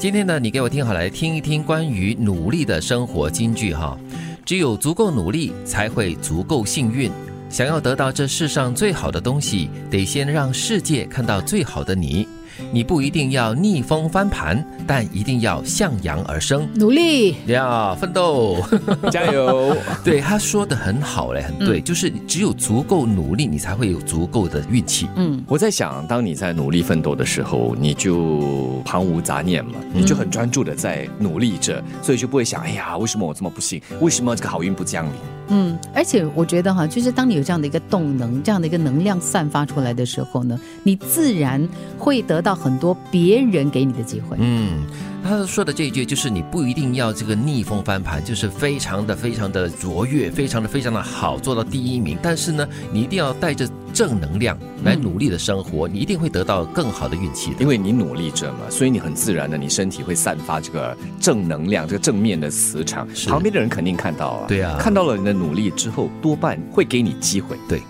今天呢，你给我听好来听一听关于努力的生活金句哈。只有足够努力，才会足够幸运。想要得到这世上最好的东西，得先让世界看到最好的你。你不一定要逆风翻盘，但一定要向阳而生，努力呀，奋斗，加油！对他说的很好嘞，很对，就是只有足够努力，你才会有足够的运气。嗯，我在想，当你在努力奋斗的时候，你就旁无杂念嘛，你就很专注的在努力着，所以就不会想，哎呀，为什么我这么不幸？为什么这个好运不降临？嗯，而且我觉得哈，就是当你有这样的一个动能，这样的一个能量散发出来的时候呢，你自然会得到很多别人给你的机会。嗯，他说的这一句就是你不一定要这个逆风翻盘，就是非常的非常的卓越，非常的非常的好，做到第一名。但是呢，你一定要带着正能量来努力的生活，你一定会得到更好的运气的。因为你努力着嘛，所以你很自然的，你身体会散发这个正能量，这个正面的磁场，旁边的人肯定看到啊。对啊，看到了你的。努力之后，多半会给你机会。对，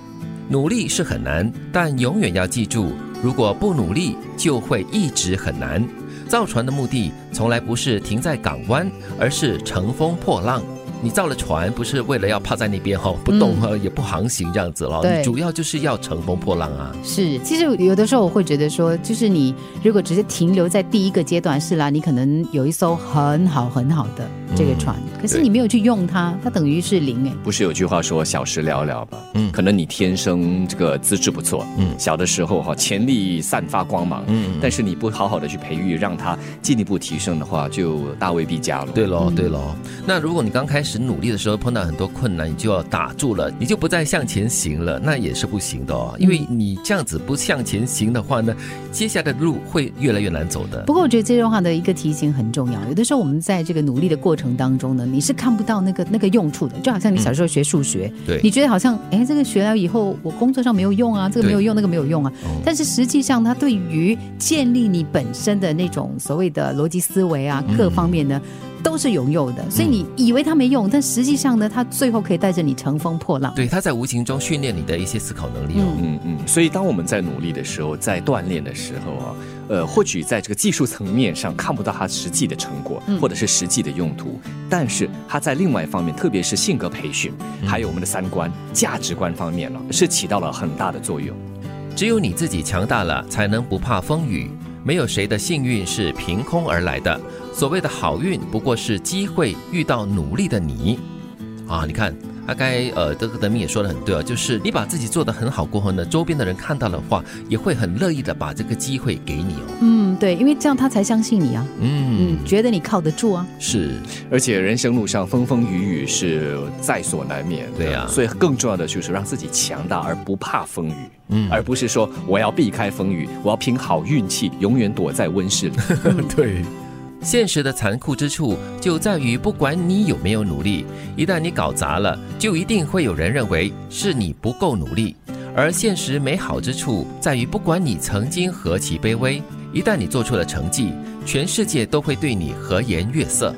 努力是很难，但永远要记住，如果不努力，就会一直很难。造船的目的从来不是停在港湾，而是乘风破浪。你造了船，不是为了要趴在那边哈不动哈也不航行这样子咯，对，主要就是要乘风破浪啊。是，其实有的时候我会觉得说，就是你如果只是停留在第一个阶段是啦，你可能有一艘很好很好的这个船，可是你没有去用它，它等于是零哎。不是有句话说小时了了吗？嗯，可能你天生这个资质不错，嗯，小的时候哈潜力散发光芒，嗯，但是你不好好的去培育，让它进一步提升的话，就大未必佳了。对喽，对喽。那如果你刚开始。时努力的时候碰到很多困难，你就要打住了，你就不再向前行了，那也是不行的哦。因为你这样子不向前行的话呢，接下来的路会越来越难走的。不过我觉得这句话的一个提醒很重要。有的时候我们在这个努力的过程当中呢，你是看不到那个那个用处的。就好像你小时候学数学，对，你觉得好像哎，这个学了以后我工作上没有用啊，这个没有用，那个没有用啊。但是实际上它对于建立你本身的那种所谓的逻辑思维啊，各方面呢。都是有用的，所以你以为它没用，但实际上呢，它最后可以带着你乘风破浪。对，它在无形中训练你的一些思考能力。嗯嗯嗯。所以当我们在努力的时候，在锻炼的时候啊，呃，或许在这个技术层面上看不到它实际的成果，或者是实际的用途，但是它在另外一方面，特别是性格培训，还有我们的三观、价值观方面了，是起到了很大的作用。只有你自己强大了，才能不怕风雨。没有谁的幸运是凭空而来的。所谓的好运，不过是机会遇到努力的你，啊，你看，大概呃，德克德明也说的很对啊，就是你把自己做的很好过后呢，周边的人看到的话，也会很乐意的把这个机会给你哦。嗯，对，因为这样他才相信你啊，嗯，觉得你靠得住啊。是，而且人生路上风风雨雨是在所难免，对呀，所以更重要的就是让自己强大而不怕风雨，嗯，而不是说我要避开风雨，我要凭好运气，永远躲在温室里。对。现实的残酷之处就在于，不管你有没有努力，一旦你搞砸了，就一定会有人认为是你不够努力；而现实美好之处在于，不管你曾经何其卑微，一旦你做出了成绩，全世界都会对你和颜悦色。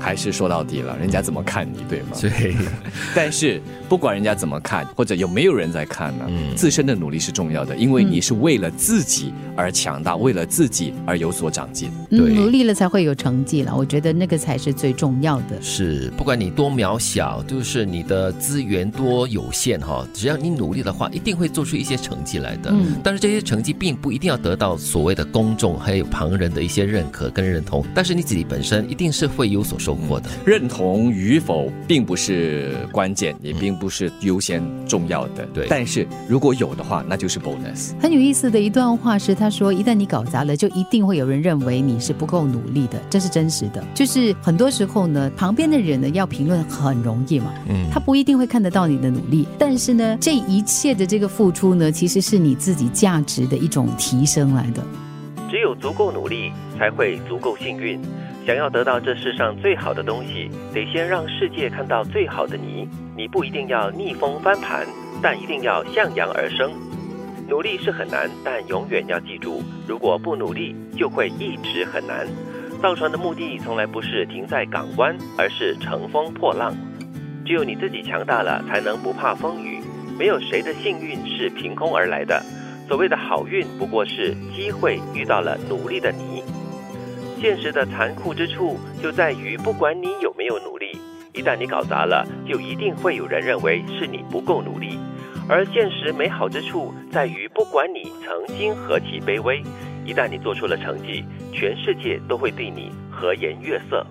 还是说到底了，人家怎么看你，对吗？对。但是不管人家怎么看，或者有没有人在看呢？嗯，自身的努力是重要的，因为你是为了自己而强大，为了自己而有所长进。对，努力了才会有成绩了。我觉得那个才是最重要的。是，不管你多渺小，就是你的资源多有限哈，只要你努力的话，一定会做出一些成绩来的。嗯。但是这些成绩并不一定要得到所谓的公众还有旁人的一些认可跟认同，但是你自己本身一定是会有所收。获的认同与否并不是关键，也并不是优先重要的。对，但是如果有的话，那就是 bonus。很有意思的一段话是，他说：“一旦你搞砸了，就一定会有人认为你是不够努力的。”这是真实的。就是很多时候呢，旁边的人呢要评论很容易嘛，嗯，他不一定会看得到你的努力，但是呢，这一切的这个付出呢，其实是你自己价值的一种提升来的。只有足够努力，才会足够幸运。想要得到这世上最好的东西，得先让世界看到最好的你。你不一定要逆风翻盘，但一定要向阳而生。努力是很难，但永远要记住，如果不努力，就会一直很难。造船的目的从来不是停在港湾，而是乘风破浪。只有你自己强大了，才能不怕风雨。没有谁的幸运是凭空而来的。所谓的好运，不过是机会遇到了努力的你。现实的残酷之处就在于，不管你有没有努力，一旦你搞砸了，就一定会有人认为是你不够努力。而现实美好之处在于，不管你曾经何其卑微，一旦你做出了成绩，全世界都会对你和颜悦色。